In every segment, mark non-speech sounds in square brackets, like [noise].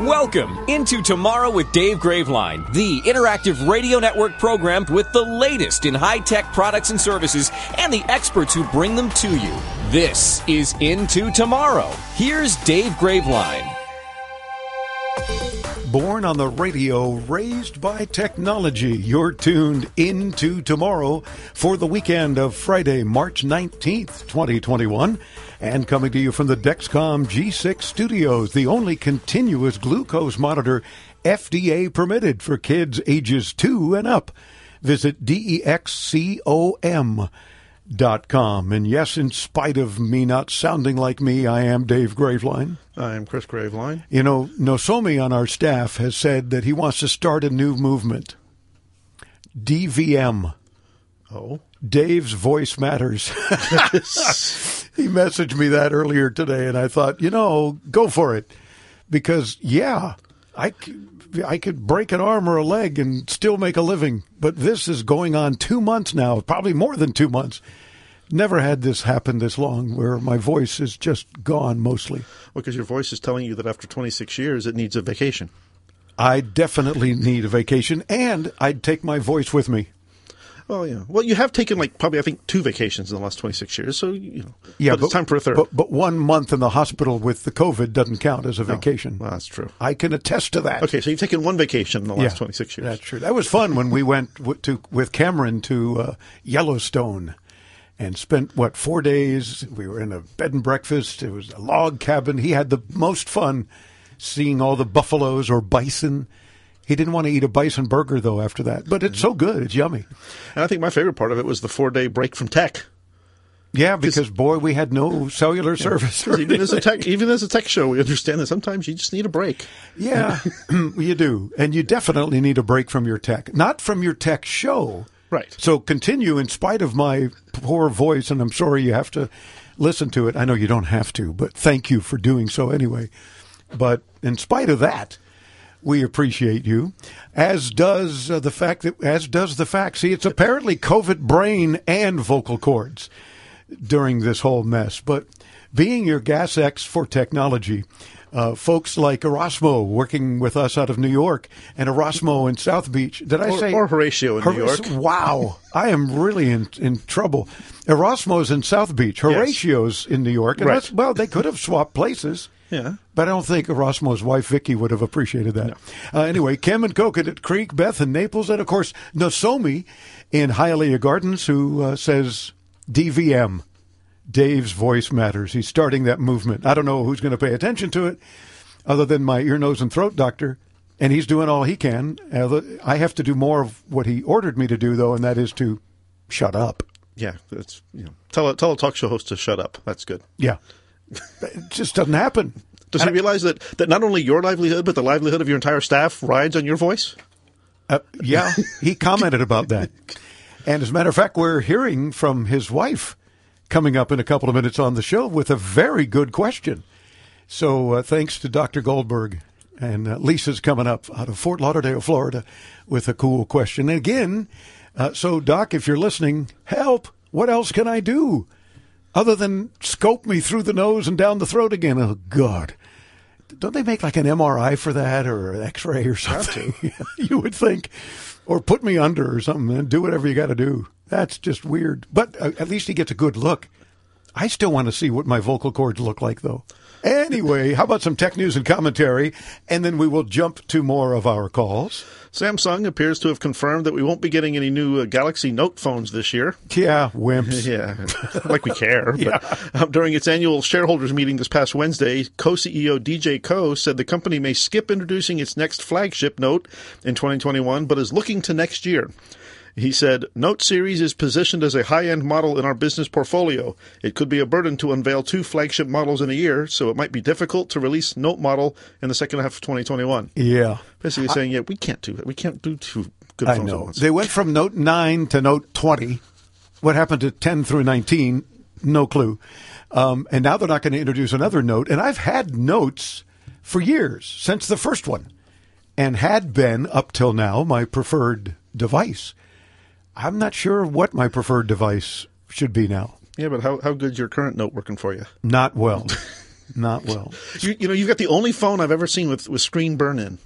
Welcome into Tomorrow with Dave Graveline, the interactive radio network program with the latest in high tech products and services and the experts who bring them to you. This is Into Tomorrow. Here's Dave Graveline. Born on the radio, raised by technology. You're tuned into tomorrow for the weekend of Friday, March 19th, 2021. And coming to you from the Dexcom G6 studios, the only continuous glucose monitor FDA permitted for kids ages 2 and up. Visit DEXCOM dot com. And yes, in spite of me not sounding like me, I am Dave Graveline. I'm Chris Graveline. You know, Nosomi on our staff has said that he wants to start a new movement. DVM. Oh. Dave's voice matters. [laughs] [laughs] he messaged me that earlier today, and I thought, you know, go for it. Because, yeah, I, I could break an arm or a leg and still make a living. But this is going on two months now, probably more than two months. Never had this happen this long where my voice is just gone mostly. Well, because your voice is telling you that after 26 years, it needs a vacation. I definitely need a vacation, and I'd take my voice with me. Oh yeah. Well, you have taken like probably I think two vacations in the last 26 years, so you know. Yeah, but, it's time for a third. But, but, one month in the hospital with the COVID doesn't count as a No. vacation. Well, that's true. I can attest to that. Okay, so you've taken one vacation in the last 26 years. That's true. That was fun when we went w- to with Cameron to uh, Yellowstone and spent what four days. We were in a bed and breakfast. It was a log cabin. He had the most fun seeing all the buffaloes or bison. He didn't want to eat a bison burger though after that, but it's so good. It's yummy. And I think my favorite part of it was the four day break from tech. Yeah, because boy, we had no cellular service. even as a tech, [laughs] even as a tech show, we understand that sometimes you just need a break. Yeah, [laughs] [clears throat] you do. And you definitely need a break from your tech. Not from your tech show. Right. So continue in spite of my poor voice, and I'm sorry you have to listen to it. I know you don't have to, but thank you for doing so anyway. But in spite of that, we appreciate you, as does uh, the fact that, as does the fact. See, it's apparently COVID brain and vocal cords during this whole mess. But being your gas X for technology, uh, folks like Erasmo working with us out of New York and Erasmo in South Beach. Did I Or- say or Horatio in New York. Wow, I am really in in trouble. Erasmo's in South Beach. Horatio's in New York. And Right. that's, well, they could have swapped places. Yeah. But I don't think Erasmo's wife Vicky would have appreciated that. Uh, anyway, Kim and Coconut Creek, Beth and Naples, and of course Nosomi in Hialeah Gardens, who uh, says DVM. Dave's voice matters. He's starting that movement. I don't know who's going to pay attention to it, other than my ear, nose, and throat doctor, and he's doing all he can. I have to do more of what he ordered me to do, though, and that is to shut up. Yeah, that's you know, tell a tell a talk show host to shut up. That's good. Yeah, it just doesn't happen. Does he realize that that not only your livelihood but the livelihood of your entire staff rides on your voice? Uh, yeah, he commented about that. And as a matter of fact, we're hearing from his wife coming up in a couple of minutes on the show with a very good question. So uh, thanks to Dr. Goldberg. And uh, Lisa's coming up out of Fort Lauderdale, Florida, with a cool question. And again, uh, so Doc, if you're listening, help. What else can I do other than scope me through the nose and down the throat again? Oh, God. Don't they make like an MRI for that or an X ray or something? [laughs] you would think. Or put me under or something and do whatever you got to do. That's just weird. But uh, at least he gets a good look. I still want to see what my vocal cords look like, though. Anyway, how about some tech news and commentary? And then we will jump to more of our calls. Samsung appears to have confirmed that we won't be getting any new uh, Galaxy Note phones this year. Yeah, wimps. [laughs] Yeah, [laughs] like we care. But um, during its annual shareholders meeting this past Wednesday, co-CEO DJ Koh said the company may skip introducing its next flagship Note in 2021, but is looking to next year. He said, Note series is positioned as a high end model in our business portfolio. It could be a burden to unveil two flagship models in a year, so it might be difficult to release Note model in the second half of 2021. Yeah. Basically saying, yeah, we can't do that. We can't do two good I phones know. once. They went from Note 9 to Note 20. What happened to 10 through 19? No clue. Um, and now they're not going to introduce another Note. And I've had Notes for years, since the first one, and had been, up till now, my preferred device. I'm not sure what my preferred device should be now. yeah, but how, how good's your current Note working for you? Not well. [laughs] not well. You, you know, you've got the only phone I've ever seen with, with screen burn in.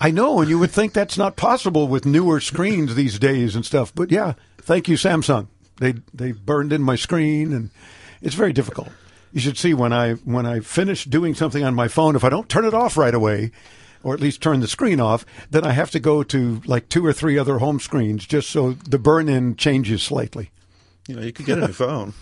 I know, and you would think that's not possible with newer screens these days and stuff. But yeah, thank you, Samsung. They they burned in my screen, and it's very difficult. You should see when I when I finish doing something on my phone, if I don't turn it off right away, or at least turn the screen off, then I have to go to like two or three other home screens just so the burn in changes slightly. You know, you could get a new [laughs] phone.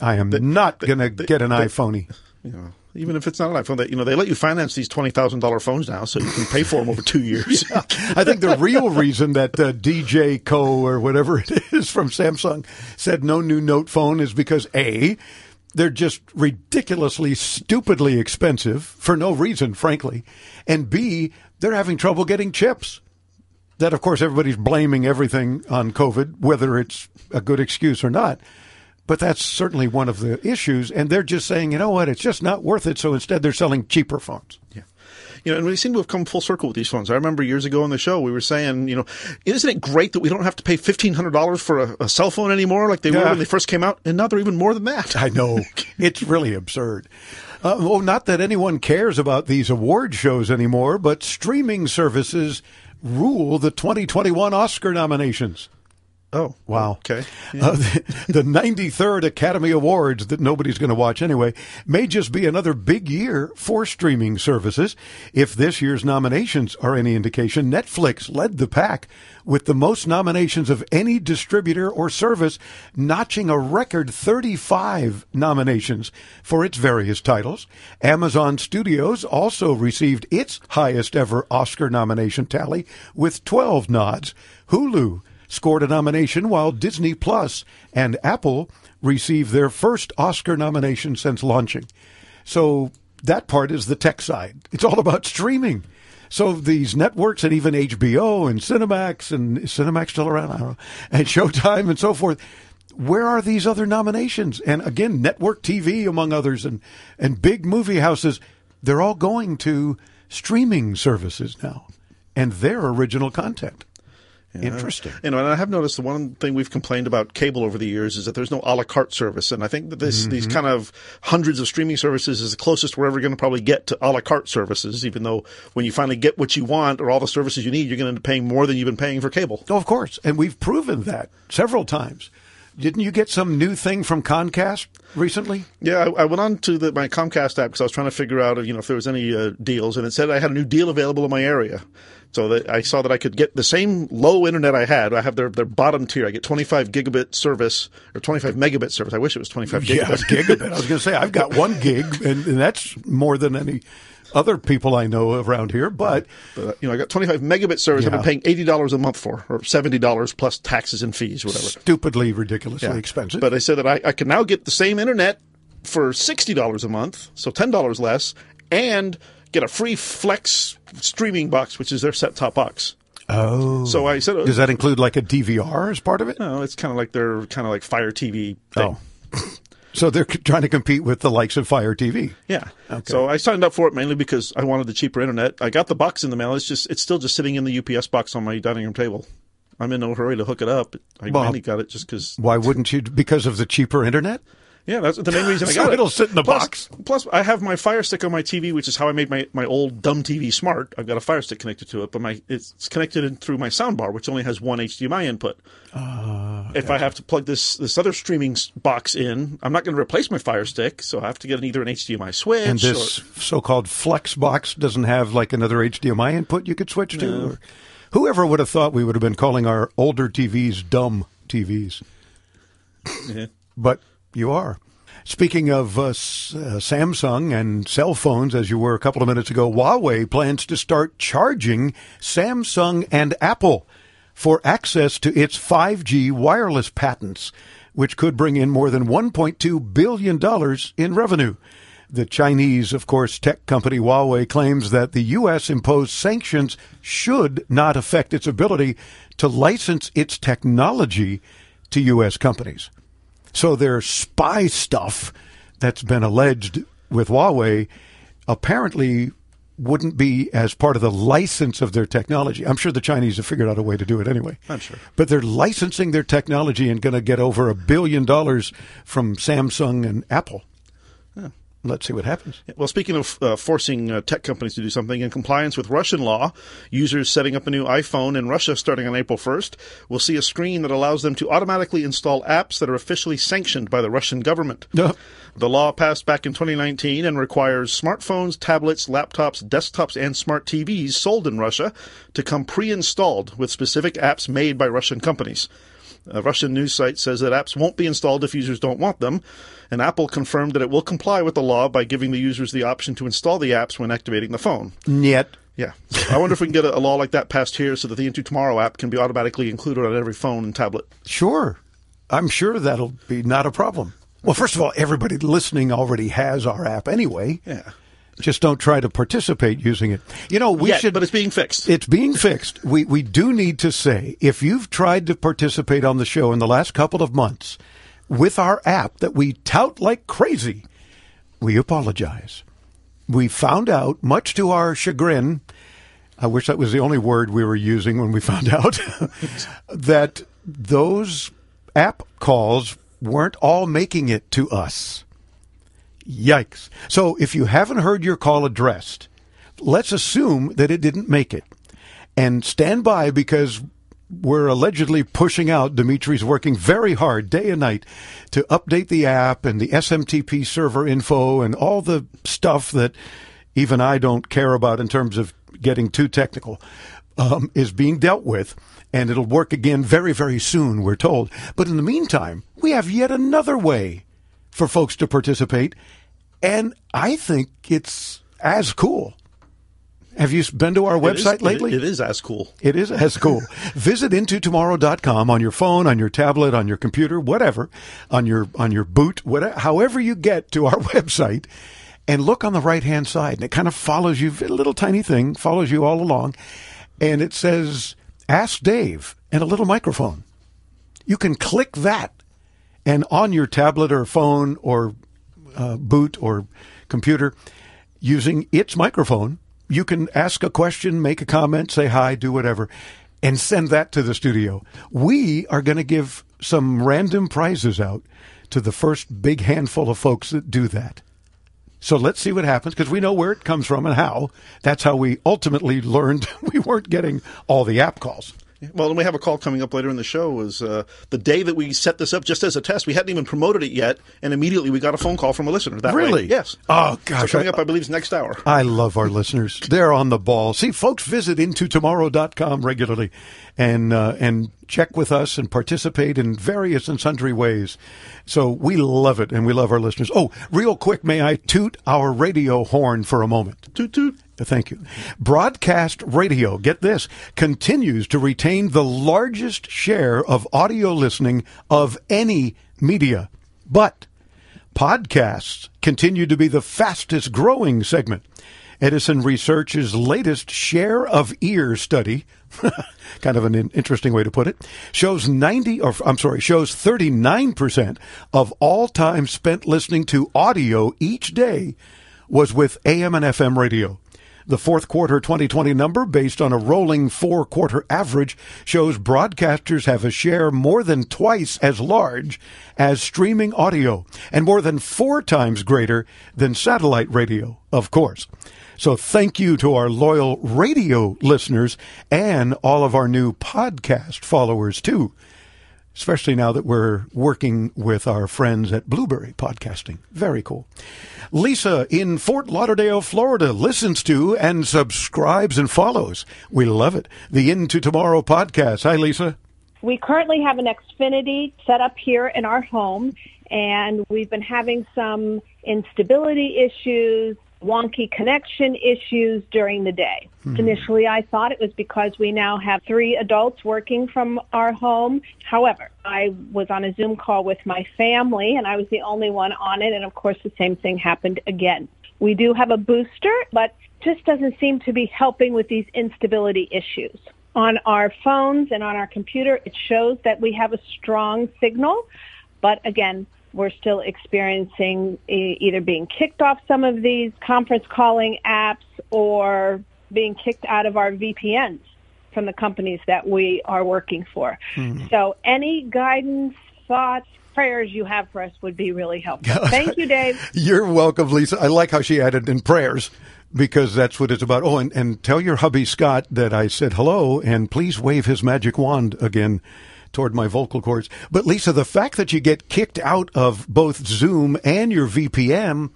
I am not going to get an iPhoney. You know, even if it's not an iPhone, they, you know, they let you finance these twenty thousand dollar phones now, so you can pay for them over two [laughs] years. I think the real reason that uh, DJ Koh or whatever it [laughs] is from Samsung said no new Note phone is because A, they're just ridiculously, stupidly expensive for no reason, frankly, and B, they're having trouble getting chips. That, of course, everybody's blaming everything on COVID, whether it's a good excuse or not. But that's certainly one of the issues, and they're just saying, you know what, it's just not worth it. So instead, they're selling cheaper phones. Yeah. You know, and we seem to have come full circle with these phones. I remember years ago on the show, we were saying, you know, isn't it great that we don't have to pay $1,500 for a, a cell phone anymore like they were when they first came out? And now they're even more than that. I know. [laughs] it's really absurd. Uh, well, not that anyone cares about these award shows anymore, but streaming services rule the 2021 Oscar nominations. Oh, Wow. Okay. Uh, [laughs] the, the 93rd Academy Awards that nobody's going to watch anyway may just be another big year for streaming services. If this year's nominations are any indication, Netflix led the pack with the most nominations of any distributor or service, notching a record 35 nominations for its various titles. Amazon Studios also received its highest ever Oscar nomination tally with 12 nods. Hulu scored a nomination while Disney Plus and Apple received their first Oscar nomination since launching. So that part is the tech side. It's all about streaming. So these networks and even HBO and Cinemax and Cinemax still around, I don't know, and Showtime and so forth. Where are these other nominations? And again, network TV among others and, and big movie houses, they're all going to streaming services now and their original content. Interesting. You know, and I have noticed the one thing we've complained about cable over the years is that there's no a la carte service, and I think that this these Mm-hmm. kind of hundreds of streaming services is the closest we're ever going to probably get to a la carte services. Even though when you finally get what you want or all the services you need, you're going to end up paying more than you've been paying for cable. Oh, of course. And we've proven that several times. Didn't you get some new thing from Comcast recently? Yeah, I, I went on to the, my Comcast app because I was trying to figure out, you know, if there was any uh, deals, and it said I had a new deal available in my area. So that I saw that I could get the same low internet I had. I have their their bottom tier. I get 25 gigabit service or 25 megabit service. I wish it was 25 Yeah, gigabit. gigabit. I was going to say, I've got [laughs] one gig, and, and that's more than any other people I know around here. But But, uh, you know, I got 25 megabit service. I've been paying eighty dollars a month for, or seventy dollars plus taxes and fees, whatever. stupidly, ridiculously Yeah. expensive. But I said that I, I can now get the same internet for sixty dollars a month, so ten dollars less, and get a free Flex streaming box, which is their set top box. oh. So I said, Does that include like a DVR as part of it? no, it's kind of like their kind of like Fire TV. Thing. Oh. [laughs] So they're trying to compete with the likes of Fire TV. Yeah. Okay. So I signed up for it mainly because I wanted the cheaper internet. I got the box in the mail. It's just it's still just sitting in the UPS box on my dining room table. I'm in no hurry to hook it up. I Well- mainly got it just because Why wouldn't you? Because of the cheaper internet? Yeah, that's the main reason I So [laughs] got it. it'll sit in the plus, box. Plus, I have my Fire Stick on my TV, which is how I made my, my old dumb TV smart. I've got a Fire Stick connected to it, but my it's connected in through my soundbar, which only has one HDMI input. Ah, if I have to plug this this other streaming box in, I'm not going to replace my Fire Stick, so I have to get an, either an HDMI switch. And this or, so-called flex box doesn't have like another HDMI input you could switch to. Or, whoever would have thought we would have been calling our older TVs dumb TVs? Yeah. But you are. Speaking of uh, S- uh, Samsung and cell phones, as you were a couple of minutes ago, Huawei plans to start charging Samsung and Apple for access to its 5G wireless patents, which could bring in more than $1.2 billion in revenue. The Chinese, of course, tech company Huawei claims that the U.S. imposed sanctions should not affect its ability to license its technology to U.S. companies. So their spy stuff that's been alleged with Huawei apparently wouldn't be as part of the license of their technology. I'm sure the Chinese have figured out a way to do it anyway. I'm sure. But they're licensing their technology and going to get over a billion dollars from Samsung and Apple. Let's see what happens. Well, speaking of uh, forcing uh, tech companies to do something in compliance with Russian law, users setting up a new iPhone in Russia starting on April 1st will see a screen that allows them to automatically install apps that are officially sanctioned by the Russian government. The law passed back in 2019 and requires smartphones, tablets, laptops, desktops, and smart TVs sold in Russia to come pre-installed with specific apps made by Russian companies. A Russian news site says that apps won't be installed if users don't want them, and Apple confirmed that it will comply with the law by giving the users the option to install the apps when activating the phone. Yet. Yeah. So I wonder if we can get a, a law like that passed here so that the Into Tomorrow app can be automatically included on every phone and tablet. Sure. I'm sure that'll be not a problem. Well, first of all, everybody listening already has our app anyway. Yeah. Just don't try to participate using it. You know, we Yet, should. but it's being fixed. It's being fixed. We we do need to say if you've tried to participate on the show in the last couple of months with our app that we tout like crazy, we apologize. We found out, much to our chagrin, I wish that was the only word we were using when we [laughs] found out, [laughs] that those app calls weren't all making it to us. Yikes. So if you haven't heard your call addressed, let's assume that it didn't make it. And stand by because we're allegedly pushing out. Dimitri's working very hard day and night to update the app and the SMTP server info and all the stuff that even I don't care about in terms of getting too technical um, is being dealt with. And it'll work again very, very soon, we're told. But in the meantime, we have yet another way for folks to participate. And I think it's as cool. Have you been to our It is- website lately? it- it is as cool. It is as cool. [laughs] Visit intotomorrow.com on your phone, on your tablet, on your computer, whatever, on your on your boot, whatever, however you get to our [laughs] website, and look on the right hand side, and it kind of follows you. A little tiny thing follows you all along, and it says "Ask Dave" and a little microphone. You can click that, and on your tablet or phone or uh, boot or computer, using its microphone, you can ask a question, make a comment, say hi, do whatever, and send that to the studio. We are going to give some random prizes out to the first big handful of folks that do that. So let's see what happens because we know where it comes from and how. That's how we ultimately learned [laughs] we weren't getting all the app calls. Well, and we have a call coming up later in the show. Was uh, the day that we set this up just as a test? We hadn't even promoted it yet, and immediately we got a phone call from a listener. That way. Really? Yes. Oh, So gosh. coming I- up, I believe, is next hour. I love our listeners. They're on the ball. See, folks visit intotomorrow.com regularly and uh, and check with us and participate in various and sundry ways. So we love it and we love our listeners. Oh, real quick, may I toot our radio horn for a moment? Toot toot. Uh, thank you. Broadcast radio, get this, continues to retain the largest share of audio listening of any media. But podcasts continue to be the fastest growing segment. Edison Research's latest share of ear study, [laughs] kind of an interesting way to put it, shows 90 or I'm sorry, shows 39% of all time spent listening to audio each day was with AM and FM radio. The fourth quarter 2020 number, based on a rolling four quarter average, shows broadcasters have a share more than twice as large as streaming audio and more than four times greater than satellite radio, of course. So thank you to our loyal radio listeners and all of our new podcast followers too especially now that we're working with our friends at Blubrry Podcasting. Very cool. Lisa in Fort Lauderdale, Florida, listens to and subscribes and follows. We love it. The Into Tomorrow podcast. Hi, Lisa. We currently have an Xfinity set up here in our home, and we've been having some instability issues, wonky connection issues during the day. Hmm. Initially, I thought it was because we now have three adults working from our home. However, I was on a Zoom call with my family and I was the only one on it. And of course, the same thing happened again. We do have a booster, but just doesn't seem to be helping with these instability issues. On our phones and on our computer, it shows that we have a strong signal, but again, we're still experiencing either being kicked off some of these conference calling apps or being kicked out of our VPNs from the companies that we are working for. Mm-hmm. So any guidance, thoughts, prayers you have for us would be really helpful. [laughs] Thank you, Dave. You're welcome, Lisa. I like how she added in prayers because that's what it's about. Oh, and, and tell your hubby Scott that I said hello and please wave his magic wand again toward my vocal cords. But Lisa, the fact that you get kicked out of both Zoom and your VPN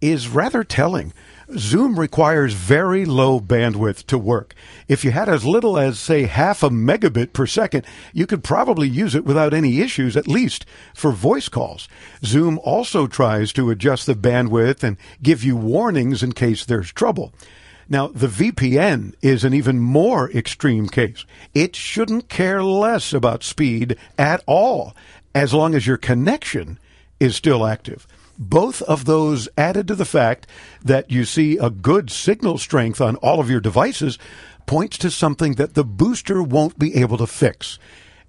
is rather telling. Zoom requires very low bandwidth to work. If you had as little as, say, half a megabit per second, you could probably use it without any issues, at least for voice calls. Zoom also tries to adjust the bandwidth and give you warnings in case there's trouble. Now, the VPN is an even more extreme case. It shouldn't care less about speed at all, as long as your connection is still active. Both of those added to the fact that you see a good signal strength on all of your devices points to something that the booster won't be able to fix.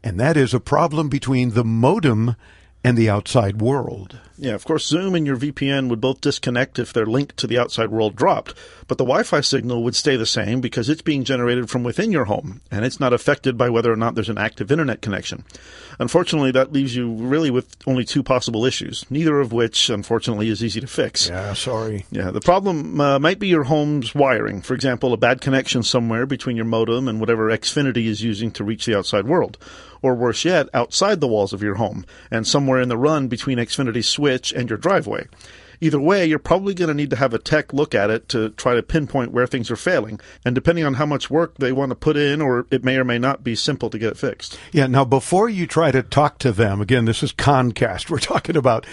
And that is a problem between the modem and the outside world. Yeah, of course, Zoom and your VPN would both disconnect if their link to the outside world dropped, but the Wi Fi signal would stay the same because it's being generated from within your home, and it's not affected by whether or not there's an active internet connection. Unfortunately, that leaves you really with only two possible issues, neither of which, unfortunately, is easy to fix. Yeah, sorry. Yeah, the problem uh, might be your home's wiring. For example, a bad connection somewhere between your modem and whatever Xfinity is using to reach the outside world or worse yet, outside the walls of your home, and somewhere in the run between Xfinity's switch and your driveway. Either way, you're probably going to need to have a tech look at it to try to pinpoint where things are failing. And depending on how much work they want to put in, or it may or may not be simple to get it fixed. Yeah. Now, before you try to talk to them, again, this is Concast [laughs] we're talking about.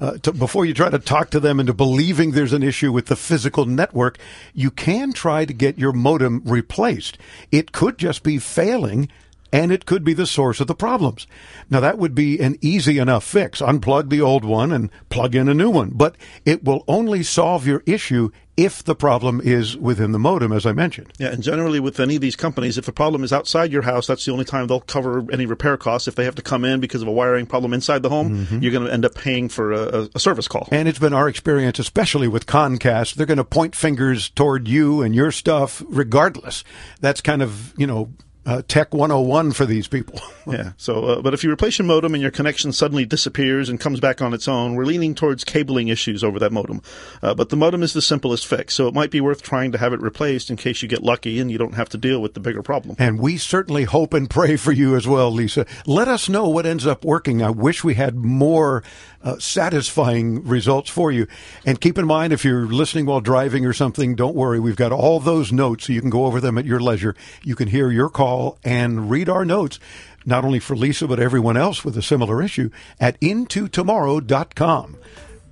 Uh, to, before you try to talk to them into believing there's an issue with the physical network, you can try to get your modem replaced. It could just be failing and it could be the source of the problems. Now that would be an easy enough fix. Unplug the old one and plug in a new one, but it will only solve your issue if the problem is within the modem, as I mentioned. Yeah, and generally with any of these companies, if the problem is outside your house, that's the only time they'll cover any repair costs. If they have to come in because of a wiring problem inside the home, mm-hmm. you're going to end up paying for a, a, service call. And it's been our experience, especially with Comcast, they're going to point fingers toward you and your stuff regardless. That's kind of, you know, uh, Tech 101 for these people. [laughs] yeah. So, uh, but if you replace your modem and your connection suddenly disappears and comes back on its own, we're leaning towards cabling issues over that modem. Uh, but the modem is the simplest fix, so it might be worth trying to have it replaced in case you get lucky and you don't have to deal with the bigger problem. And we certainly hope and pray for you as well, Lisa. Let us know what ends up working. I wish we had more uh, satisfying results for you. And keep in mind, if you're listening while driving or something, don't worry. We've got all those notes so you can go over them at your leisure. You can hear your call and read our notes, not only for Lisa, but everyone else with a similar issue at intotomorrow.com.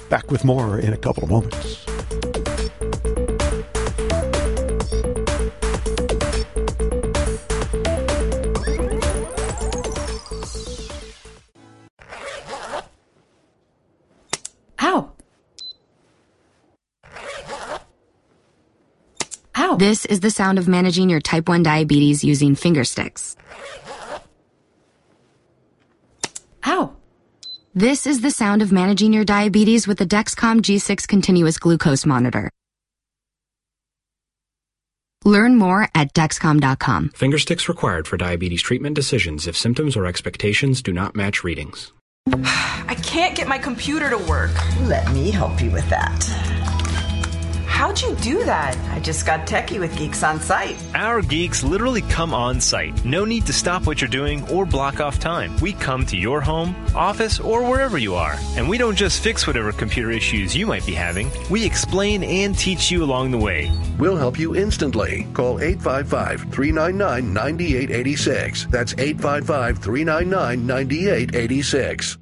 Back with more in a couple of moments. This is the sound of managing your type 1 diabetes using finger sticks. Ow. This is the sound of managing your diabetes with the Dexcom G6 continuous glucose monitor. Learn more at Dexcom.com. Finger sticks required for diabetes treatment decisions if symptoms or expectations do not match readings. [sighs] I can't get my computer to work. Let me help you with that. How'd you do that? I just got techie with Geeks on Site. Our geeks literally come on site. No need to stop what you're doing or block off time. We come to your home, office, or wherever you are. And we don't just fix whatever computer issues you might be having, we explain and teach you along the way. We'll help you instantly. Call 855 399 9886. That's 855 399 9886.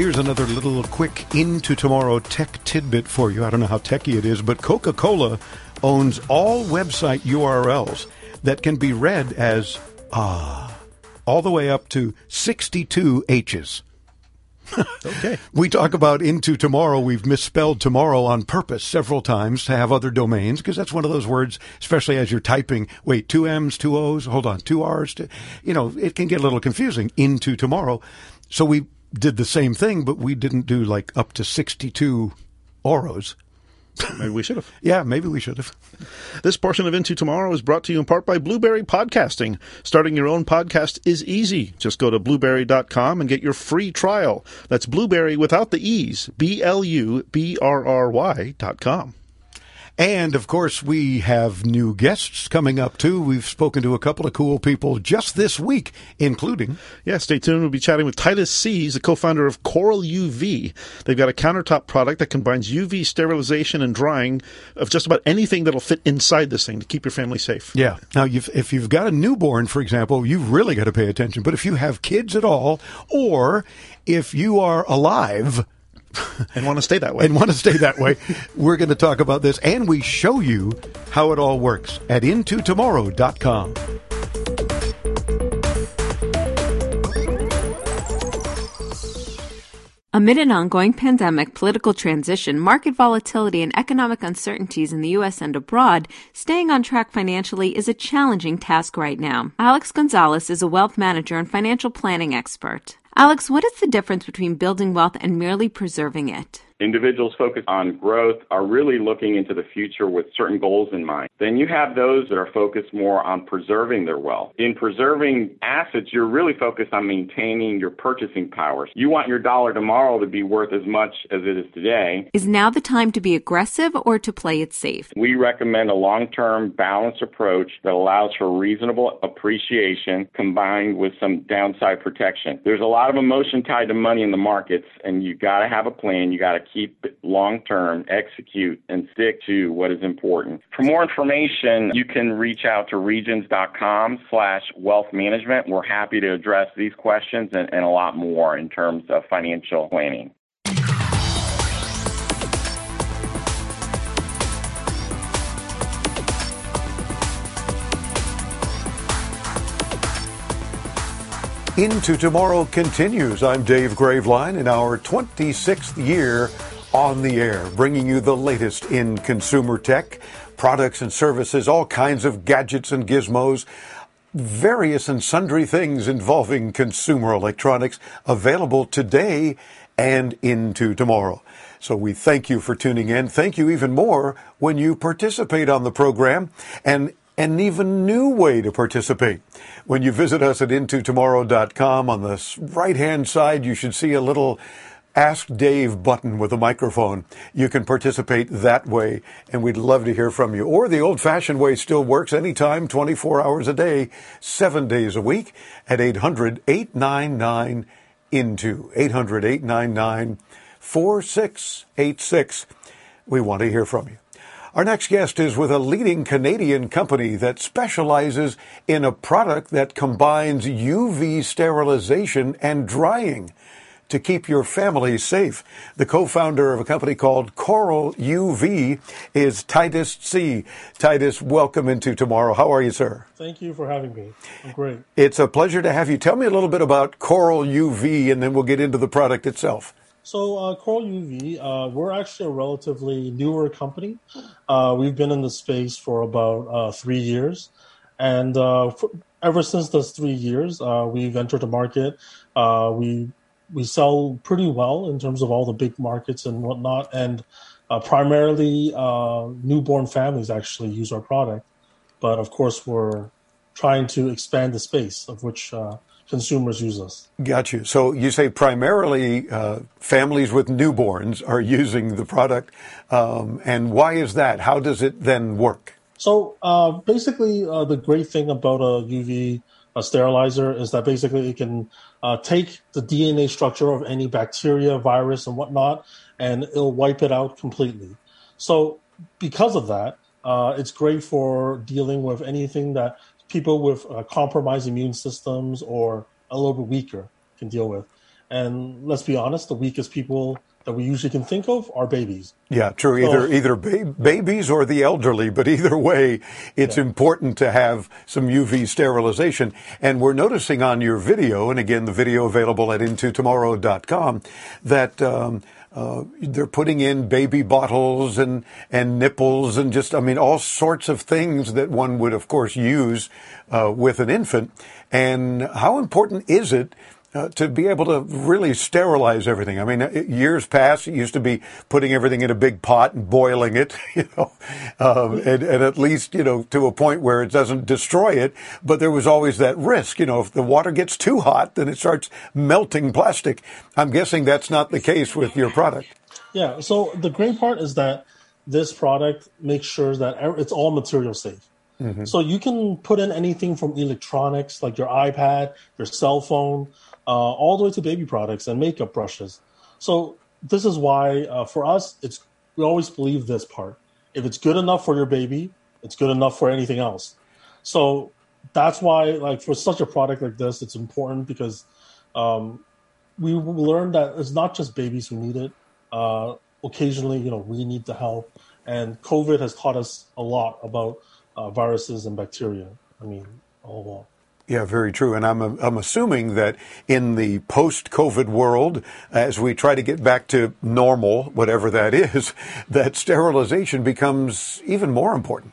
Here's another little quick into tomorrow tech tidbit for you. I don't know how techy it is, but Coca Cola owns all website URLs that can be read as ah, all the way up to 62 H's. [laughs] okay. We talk about into tomorrow. We've misspelled tomorrow on purpose several times to have other domains because that's one of those words, especially as you're typing. Wait, two M's, two O's, hold on, two R's. To, you know, it can get a little confusing. Into tomorrow. So we did the same thing, but we didn't do like up to 62 Oros. Maybe we should have. [laughs] Yeah, maybe we should have. This portion of Into Tomorrow is brought to you in part by Blubrry Podcasting. Starting your own podcast is easy. Just go to blubrry.com and get your free trial. That's blueberry without the E's. B L U B R R Y dot com. And of course, we have new guests coming up too. We've spoken to a couple of cool people just this week, including. Yeah, stay tuned. We'll be chatting with Titus C. He's the co founder of Coral UV. They've got a countertop product that combines UV sterilization and drying of just about anything that'll fit inside this thing to keep your family safe. Yeah. Now, you've, if you've got a newborn, for example, you've really got to pay attention. But if you have kids at all, or if you are alive, [laughs] and want to stay that way. And want to stay that way. [laughs] We're going to talk about this and we show you how it all works at intotomorrow.com. Amid an ongoing pandemic, political transition, market volatility, and economic uncertainties in the U.S. and abroad, staying on track financially is a challenging task right now. Alex Gonzalez is a wealth manager and financial planning expert. Alex, what is the difference between building wealth and merely preserving it? Individuals focused on growth are really looking into the future with certain goals in mind. Then you have those that are focused more on preserving their wealth. In preserving assets, you're really focused on maintaining your purchasing power. You want your dollar tomorrow to be worth as much as it is today. Is now the time to be aggressive or to play it safe? We recommend a long-term balanced approach that allows for reasonable appreciation combined with some downside protection. There's a lot of emotion tied to money in the markets and you got to have a plan. You got to keep long term, execute, and stick to what is important. For more information, you can reach out to regions.com slash wealth management. We're happy to address these questions and, and a lot more in terms of financial planning. Into Tomorrow continues. I'm Dave Graveline in our 26th year on the air, bringing you the latest in consumer tech, products and services, all kinds of gadgets and gizmos, various and sundry things involving consumer electronics available today and into tomorrow. So we thank you for tuning in. Thank you even more when you participate on the program. And an even new way to participate. When you visit us at intotomorrow.com, on the right hand side, you should see a little Ask Dave button with a microphone. You can participate that way, and we'd love to hear from you. Or the old fashioned way still works anytime, 24 hours a day, seven days a week at 800 899 INTO. 800 899 4686. We want to hear from you. Our next guest is with a leading Canadian company that specializes in a product that combines UV sterilization and drying to keep your family safe. The co-founder of a company called Coral UV is Titus C. Titus, welcome into tomorrow. How are you, sir? Thank you for having me. I'm great. It's a pleasure to have you. Tell me a little bit about Coral UV and then we'll get into the product itself. So, uh, Coral UV, uh, we're actually a relatively newer company. Uh, we've been in the space for about uh, three years. And uh, for, ever since those three years, uh, we've entered the market. we we sell pretty well in terms of all the big markets and whatnot. And primarily, newborn families actually use our product. But of course, we're trying to expand the space of which consumers use us. Got you. So you say primarily uh, families with newborns are using the product. Um, and why is that? How does it then work? So uh, basically, uh, the great thing about a UV a sterilizer is that basically it can uh, take the DNA structure of any bacteria, virus, and whatnot, and it'll wipe it out completely. So because of that, uh, it's great for dealing with anything that people with uh, compromised immune systems or a little bit weaker can deal with. And let's be honest, the weakest people that we usually can think of are babies. Yeah, true. Either So- either ba- babies or the elderly, but either way, it's important to have some UV sterilization. And we're noticing on your video, and again, the video available at intotomorrow.com, that um, uh, they're putting in baby bottles and and nipples and just I mean all sorts of things that one would of course use uh, with an infant. And how important is it? Uh, to be able to really sterilize everything. I mean, years past, it used to be putting everything in a big pot and boiling it, [laughs] you know, um, and, and at least, you know, to a point where it doesn't destroy it. But there was always that risk, you know, if the water gets too hot, then it starts melting plastic. I'm guessing that's not the case with your product. Yeah. So the great part is that this product makes sure that it's all material safe. Mm-hmm. So you can put in anything from electronics, like your iPad, your cell phone, uh, all the way to baby products and makeup brushes. So this is why, uh, for us, it's we always believe this part. If it's good enough for your baby, it's good enough for anything else. So that's why, like for such a product like this, it's important because um, we learned that it's not just babies who need it. Uh, occasionally, you know, we need the help, and COVID has taught us a lot about uh, viruses and bacteria. I mean, all along. Yeah, very true. And I'm, I'm assuming that in the post COVID world, as we try to get back to normal, whatever that is, [laughs] that sterilization becomes even more important.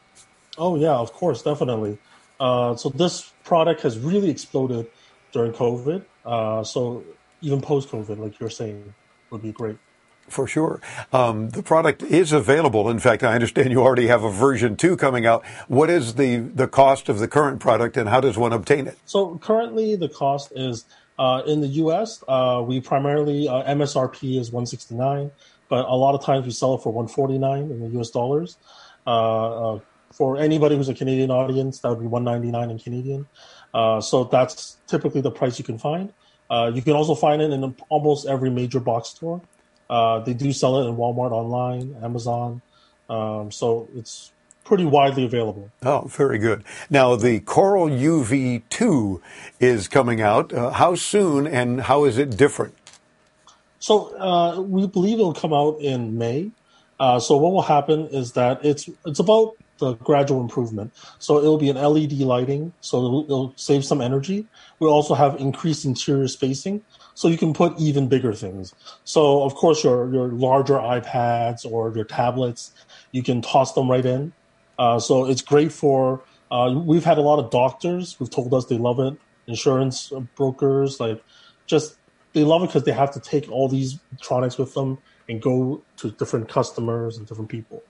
Oh yeah, of course, definitely. Uh, so this product has really exploded during COVID. Uh, so even post COVID, like you're saying, would be great. For sure. Um, the product is available. In fact, I understand you already have a version two coming out. What is the, the cost of the current product and how does one obtain it? So currently, the cost is uh, in the U.S. Uh, we primarily uh, MSRP is 169, but a lot of times we sell it for 149 in the U.S. dollars. Uh, uh, for anybody who's a Canadian audience, that would be 199 in Canadian. Uh, so that's typically the price you can find. You can also find it in almost every major box store. Uh, they do sell it in Walmart online, Amazon. Um, so it's pretty widely available. Oh, very good. Now, the Coral UV2 is coming out. Uh, how soon and how is it different? So uh, we believe it'll come out in May. Uh, so what will happen is that it's it's about the gradual improvement. So it'll be an LED lighting, so it'll, it'll save some energy. We'll also have increased interior spacing, so you can put even bigger things. So of course your your larger iPads or your tablets, you can toss them right in. Uh, so it's great for. Uh, we've had a lot of doctors who've told us they love it. Insurance brokers, like, just they love it because they have to take all these electronics with them and go to different customers and different people.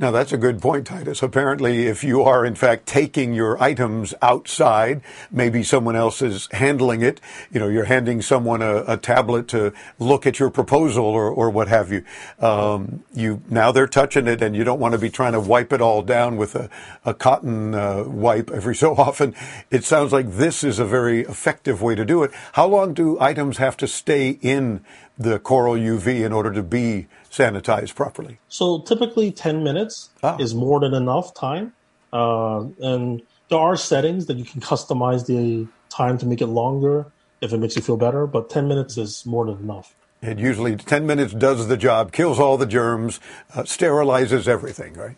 Now, that's a good point, Titus. Apparently, if you are in fact taking your items outside, maybe someone else is handling it. You know, you're handing someone a, a tablet to look at your proposal or, or what have you. Um, you now they're touching it, and you don't want to be trying to wipe it all down with a, a cotton uh, wipe every so often. It sounds like this is a very effective way to do it. How long do items have to stay in the Coral UV in order to be sanitized properly? So typically, 10 minutes is more than enough time. Uh, and there are settings that you can customize the time to make it longer if it makes you feel better, but 10 minutes is more than enough. It usually 10 minutes does the job, kills all the germs, uh, sterilizes everything, right?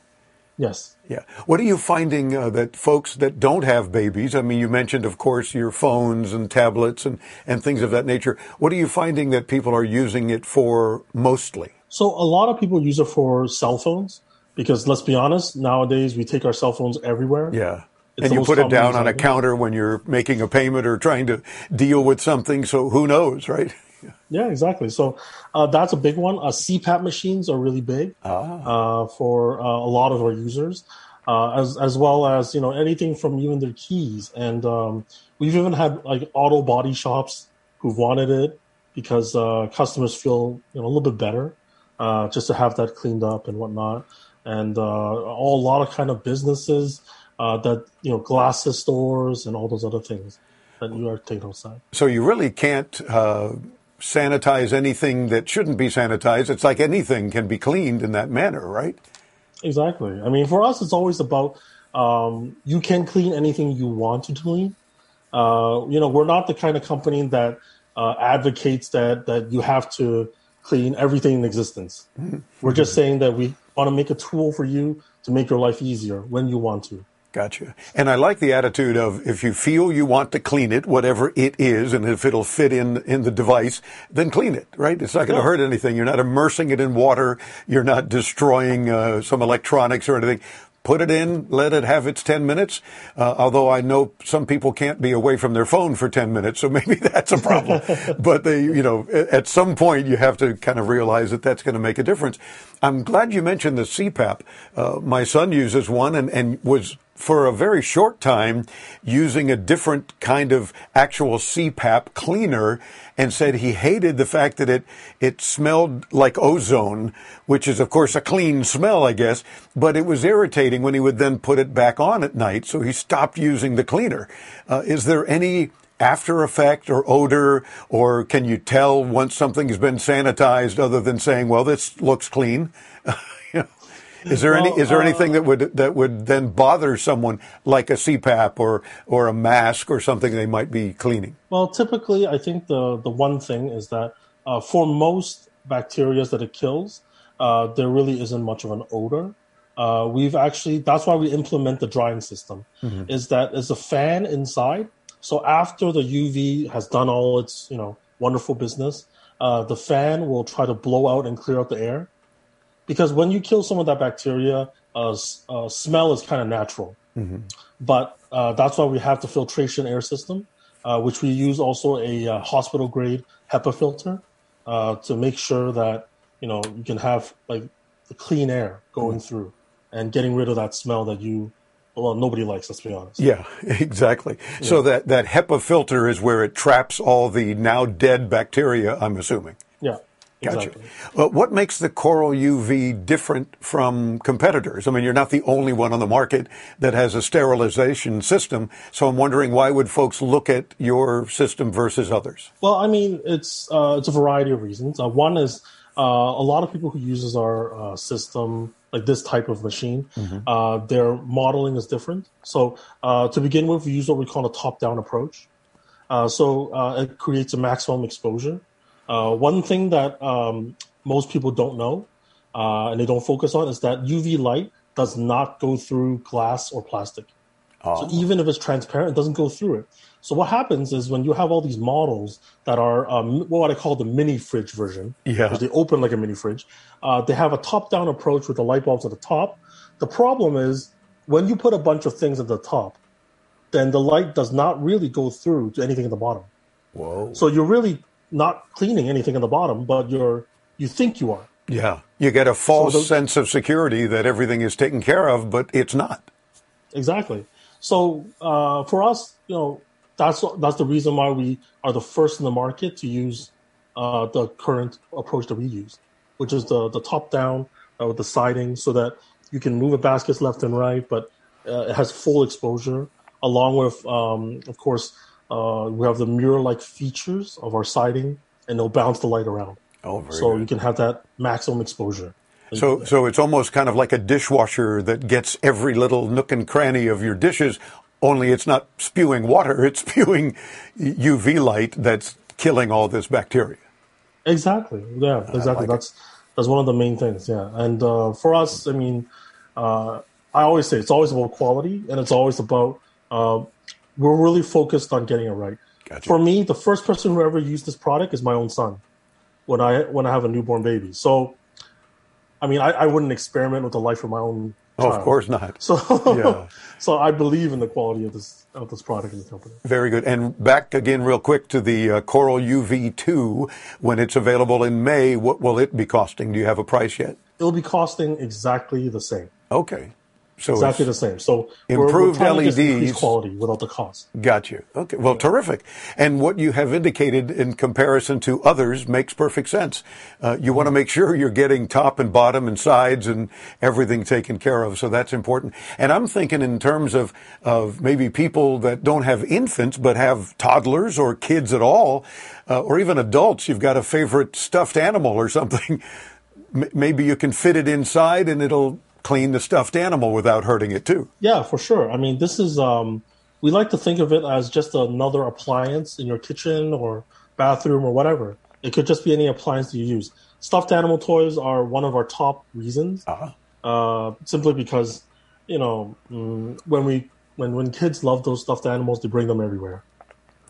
Yes. Yeah. What are you finding uh, that folks that don't have babies, I mean, you mentioned, of course, your phones and tablets and, and things of that nature. What are you finding that people are using it for mostly? So a lot of people use it for cell phones because let's be honest, nowadays we take our cell phones everywhere. Yeah. It's and you put it down on a counter when you're making a payment or trying to deal with something. So who knows, right? [laughs] Yeah, exactly. So uh, that's a big one. Uh, CPAP machines are really big uh, for uh, a lot of our users, uh, as as well as you know anything from even their keys. And um, we've even had like auto body shops who've wanted it because uh, customers feel you know a little bit better uh, just to have that cleaned up and whatnot. And uh, all, a lot of kind of businesses uh, that you know glasses stores and all those other things that you are taking outside. So you really can't uh, sanitize anything that shouldn't be sanitized. It's like anything can be cleaned in that manner, right? Exactly. I mean, for us, it's always about um, you can clean anything you want to clean. Uh, you know, we're not the kind of company that uh, advocates that that you have to clean everything in existence. Mm-hmm. We're just saying that we want to make a tool for you to make your life easier when you want to. Gotcha. And I like the attitude of if you feel you want to clean it, whatever it is, and if it'll fit in in the device, then clean it. Right? It's not going to hurt anything. You're not immersing it in water. You're not destroying uh, some electronics or anything. Put it in, let it have its 10 minutes. Uh, although I know some people can't be away from their phone for 10 minutes, so [laughs] maybe that's a problem. [laughs] but they, you know, at some point you have to kind of realize that that's going to make a difference. I'm glad you mentioned the CPAP. Uh, my son uses one and, and was for a very short time using a different kind of actual CPAP cleaner and said he hated the fact that it, it smelled like ozone, which is of course a clean smell, I guess, but it was irritating when he would then put it back on at night. So he stopped using the cleaner. Uh, is there any after effect or odor, or can you tell once something has been sanitized other than saying, well, this looks clean? [laughs] Is there Well, any is there uh, anything that would that would then bother someone like a CPAP or or a mask or something they might be cleaning? Well, typically, I think the the one thing is that uh, for most bacteria that it kills, uh, there really isn't much of an odor. Uh, we've actually that's why we implement the drying system. Mhm. Is that is a fan inside. So after the UV has done all its you know wonderful business, uh, the fan will try to blow out and clear out the air. Because when you kill some of that bacteria, uh, uh, smell is kind of natural but uh, that's why we have the filtration air system, uh, which we use also a uh, hospital grade HEPA filter uh, to make sure that you know you can have like the clean air going through and getting rid of that smell that you well nobody likes. Let's be honest. Yeah, [laughs] exactly. So that that HEPA filter is where it traps all the now dead bacteria. I'm assuming. Yeah. Gotcha. Exactly. Uh, what makes the Coral UV different from competitors? I mean, you're not the only one on the market that has a sterilization system. So I'm wondering why would folks look at your system versus others? Well, I mean, it's uh, it's a variety of reasons. Uh, one is uh, a lot of people who uses our uh, system, like this type of machine, Mhm. uh, their modeling is different. So uh, to begin with, we use what we call a top-down approach. Uh, so uh, it creates a maximum exposure. Uh, one thing that um, most people don't know uh, and they don't focus on is that UV light does not go through glass or plastic. So even if it's transparent, it doesn't go through it. So what happens is when you have all these models that are um, what I call the mini fridge version, Yeah. because they open like a mini fridge, uh, they have a top-down approach with the light bulbs at the top. The problem is when you put a bunch of things at the top, then the light does not really go through to anything at the bottom. Whoa. So you're really not cleaning anything in the bottom, but you're you think you are. Yeah. You get a false So those- sense of security that everything is taken care of, but it's not. Exactly. So uh, for us, you know, that's that's the reason why we are the first in the market to use uh, the current approach that we use, which is the the top down uh, with the siding, so that you can move the baskets left and right, but uh, it has full exposure. Along with, um, of course, uh, we have the mirror like features of our siding, and it'll bounce the light around. Oh, so good. you can have that maximum exposure. So, so it's almost kind of like a dishwasher that gets every little nook and cranny of your dishes. Only it's not spewing water; [laughs] it's spewing UV light that's killing all this bacteria. Exactly. Yeah, exactly. that's that's one of the main things. Yeah, and uh, for us, I mean, uh, I always say it's always about quality, and it's always about uh, we're really focused on getting it right. For me, the first person who ever used this product is my own son when I when I have a newborn baby. So, I mean, I, I wouldn't experiment with the life of my own. Oh, of course not. So, Yeah. [laughs] so I believe in the quality of this of this product and the company. Very good. And back again, real quick to the uh, Coral UV2 when it's available in May. What will it be costing? Do you have a price yet? It'll be costing exactly the same. Okay. So exactly the same. So we're- improved we're increase LEDs. quality without the cost. Got you. Okay. Well, terrific. And what you have indicated in comparison to others makes perfect sense. Uh, you want to make sure you're getting top and bottom and sides and everything taken care of. So that's important. And I'm thinking in terms of, of maybe people that don't have infants, but have toddlers or kids at all, uh, or even adults. You've got a favorite stuffed animal or something. [laughs] Maybe you can fit it inside and it'll clean the stuffed animal without hurting it too. Yeah, for sure. I mean, this is um, we like to think of it as just another appliance in your kitchen or bathroom, or whatever. It could just be any appliance you use. Stuffed animal toys are one of our top reasons, uh-huh. uh, simply because you know mm, when we when when kids love those stuffed animals, they bring them everywhere,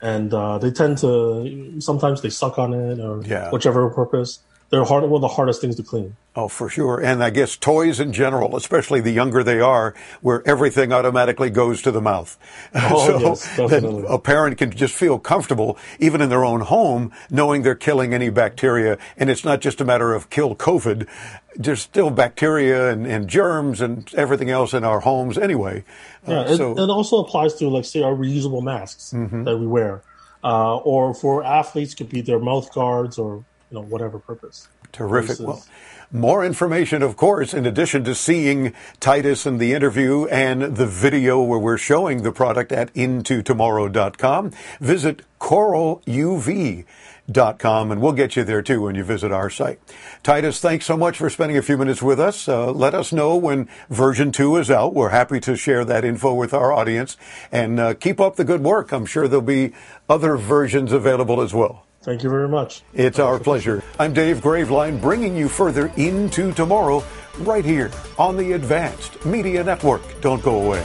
and uh, they tend to sometimes they suck on it or Yeah. whichever purpose. They're hard, one of the hardest things to clean. Oh, for sure. And I guess toys in general, especially the younger they are, where everything automatically goes to the mouth. Oh, [laughs] yes, that definitely. a parent can just feel comfortable, even in their own home, knowing they're killing any bacteria. And it's not just a matter of kill COVID. There's still bacteria and, and germs and everything else in our homes anyway. Yeah, Uh, it, so, it also applies to like say our reusable masks Mhm. that we wear, uh, or for athletes could be their mouth guards or you know whatever purpose. Terrific. Well, more information, of course, in addition to seeing Titus and the interview and the video where we're showing the product at intotomorrow.com. Visit coraluv.com and we'll get you there too when you visit our site. Titus, thanks so much for spending a few minutes with us. Uh, let us know when version two is out. We're happy to share that info with our audience and uh, keep up the good work. I'm sure there'll be other versions available as well. Thank you very much. It's our pleasure. I'm Dave Graveline, bringing you further into tomorrow right here on the Advanced Media Network. Don't go away.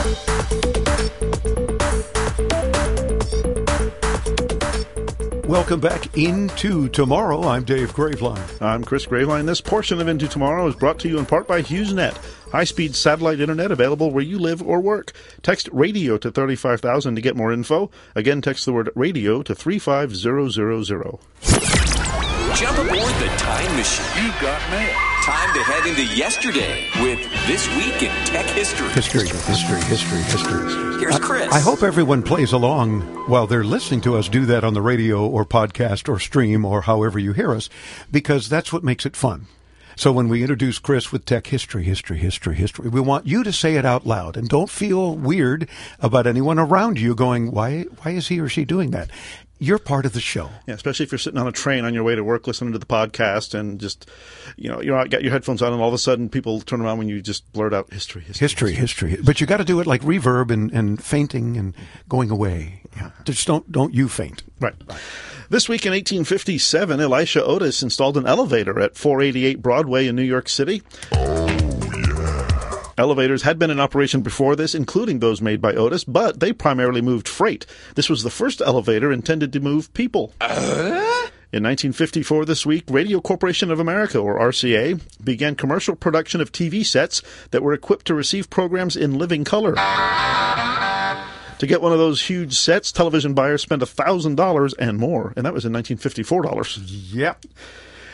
Welcome back into tomorrow. I'm Dave Graveline. I'm Chris Graveline. This portion of Into Tomorrow is brought to you in part by HughesNet, high-speed satellite internet available where you live or work. Text radio to 35000 to get more info. Again, text the word radio to 35000. Jump aboard the time machine. You got mail. Time to head into yesterday with This Week in Tech History. History, history, history, history. Here's Chris. I hope everyone plays along while they're listening to us do that on the radio or podcast or stream or however you hear us, because that's what makes it fun. So when we introduce Chris with tech history, history, history, history, we want you to say it out loud and don't feel weird about anyone around you going, why, why is he or she doing that? You're part of the show. Yeah, especially if you're sitting on a train on your way to work listening to the podcast and just, you know, you're out, got your headphones on and all of a sudden people turn around when you just blurt out history, history. History, history. But you got to do it like reverb and, and fainting and going away. Yeah. Just don't, don't you faint. Right. This week in 1857, Elisha Otis installed an elevator at 488 Broadway in New York City. Elevators had been in operation before this, including those made by Otis, but they primarily moved freight. This was the first elevator intended to move people. Uh? In 1954, this week, Radio Corporation of America, or RCA, began commercial production of TV sets that were equipped to receive programs in living color. To get one of those huge sets, television buyers spent $1,000 and more, and that was in 1954 dollars. Yep.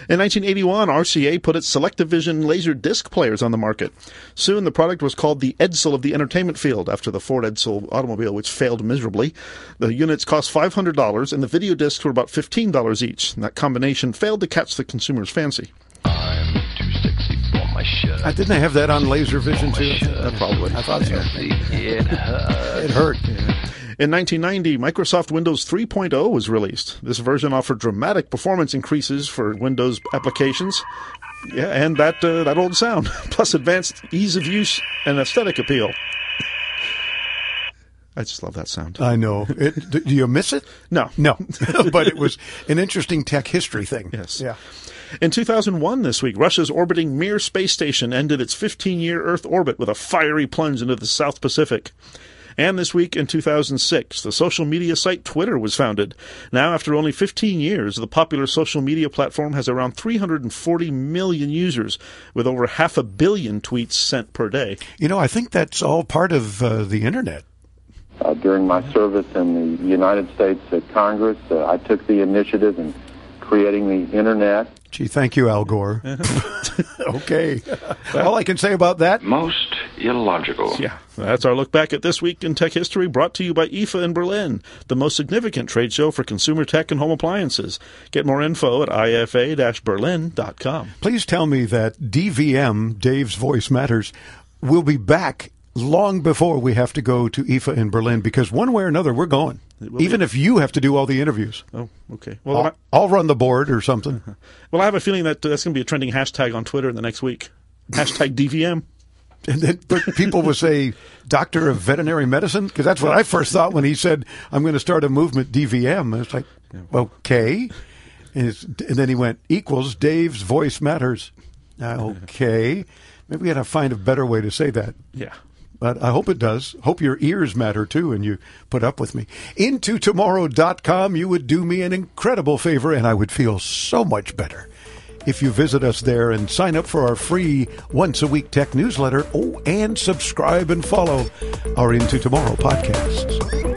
In 1981, RCA put its Selectavision laser disc players on the market. Soon, the product was called the Edsel of the entertainment field after the Ford Edsel automobile, which failed miserably. The units cost $500, and the video discs were about $15 each. And that combination failed to catch the consumer's fancy. Uh, didn't they have that on Laser Vision too? Uh, probably. I thought so. It hurt. It hurt. In 1990, Microsoft Windows 3.0 was released. This version offered dramatic performance increases for Windows applications. Yeah, and that uh, that old sound, [laughs] plus advanced ease of use and aesthetic appeal. I just love that sound. I know. It, [laughs] do you miss it? No. No. [laughs] but it was an interesting tech history thing. Yes. Yeah. In 2001, this week, Russia's orbiting Mir space station ended its 15 year Earth orbit with a fiery plunge into the South Pacific. And this week in 2006, the social media site Twitter was founded. Now, after only 15 years, the popular social media platform has around 340 million users, with over half a billion tweets sent per day. You know, I think that's all part of uh, the internet. Uh, during my service in the United States uh, Congress, uh, I took the initiative in creating the internet. Gee, thank you, Al Gore. [laughs] [laughs] okay. all I can say about that. Most illogical. Yeah, that's our look back at this week in tech history brought to you by IFA in Berlin, the most significant trade show for consumer tech and home appliances. Get more info at ifa-berlin.com. Please tell me that DVM, Dave's Voice Matters, will be back long before we have to go to IFA in Berlin because one way or another we're going. Even be. if you have to do all the interviews. Oh, okay. Well, Well, I'll, I'll run the board or something. [laughs] well, I have a feeling that uh, that's going to be a trending hashtag on Twitter in the next week. Hashtag DVM. And then but people would say, Doctor of Veterinary Medicine? Because that's what I first thought when he said, I'm going to start a movement, DVM. It's like, okay. And, it's, and then he went, equals Dave's voice matters. [laughs] Okay. Maybe we got to find a better way to say that. Yeah. But I hope it does. Hope your ears matter too and you put up with me. Into tomorrow.com, you would do me an incredible favor and I would feel so much better if you visit us there and sign up for our free once a week tech newsletter. Oh, and subscribe and follow our Into Tomorrow podcasts.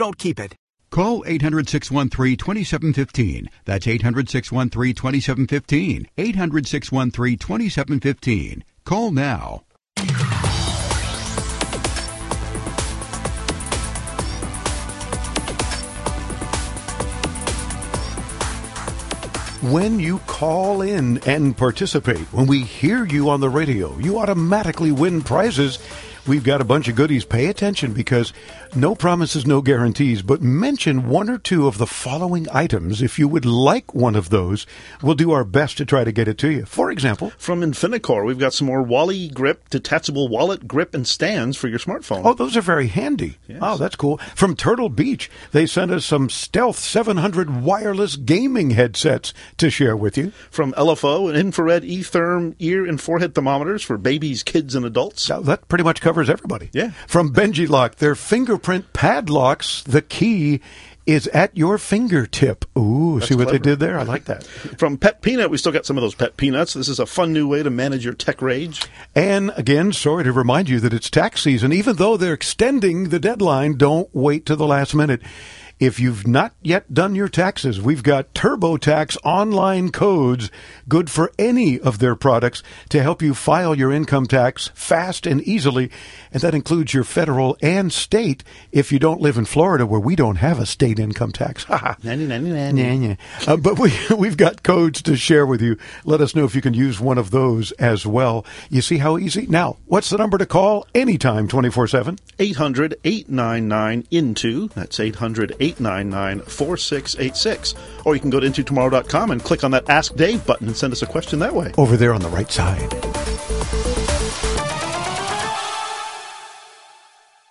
don't keep it. Call 800 613 2715. That's 800 613 2715. 800 613 2715. Call now. When you call in and participate, when we hear you on the radio, you automatically win prizes. We've got a bunch of goodies. Pay attention because no promises, no guarantees, but mention one or two of the following items. If you would like one of those, we'll do our best to try to get it to you. For example, From Infinicore, we've got some more Wally grip, detachable wallet grip, and stands for your smartphone. Oh, those are very handy. Oh, that's cool. From Turtle Beach, they sent us some Stealth 700 wireless gaming headsets to share with you. From LFO, an infrared e-therm ear and forehead thermometers for babies, kids, and adults. That pretty much covers everybody. Yeah. From Benji Lock, their fingerprint padlocks, the key is at your fingertip. Ooh, That's see what they did there? I like that. From Pet Peanut, we still got some of those Pet Peanuts. This is a fun new way to manage your tech rage. And again, sorry to remind you that it's tax season. Even though they're extending the deadline, don't wait to the last minute. If you've not yet done your taxes, we've got TurboTax online codes good for any of their products to help you file your income tax fast and easily. And that includes your federal and state if you don't live in Florida where we don't have a state income tax. [laughs] Nanny, nanny, Nah, nah. Uh, but we, [laughs] we've got codes to share with you. Let us know if you can use one of those as well. You see how easy? Now, what's the number to call anytime 24 7? 800 899 INTO. That's 800 899 4686. Or you can go to intotomorrow.com and click on that Ask Dave button and send us a question that way. Over there on the right side.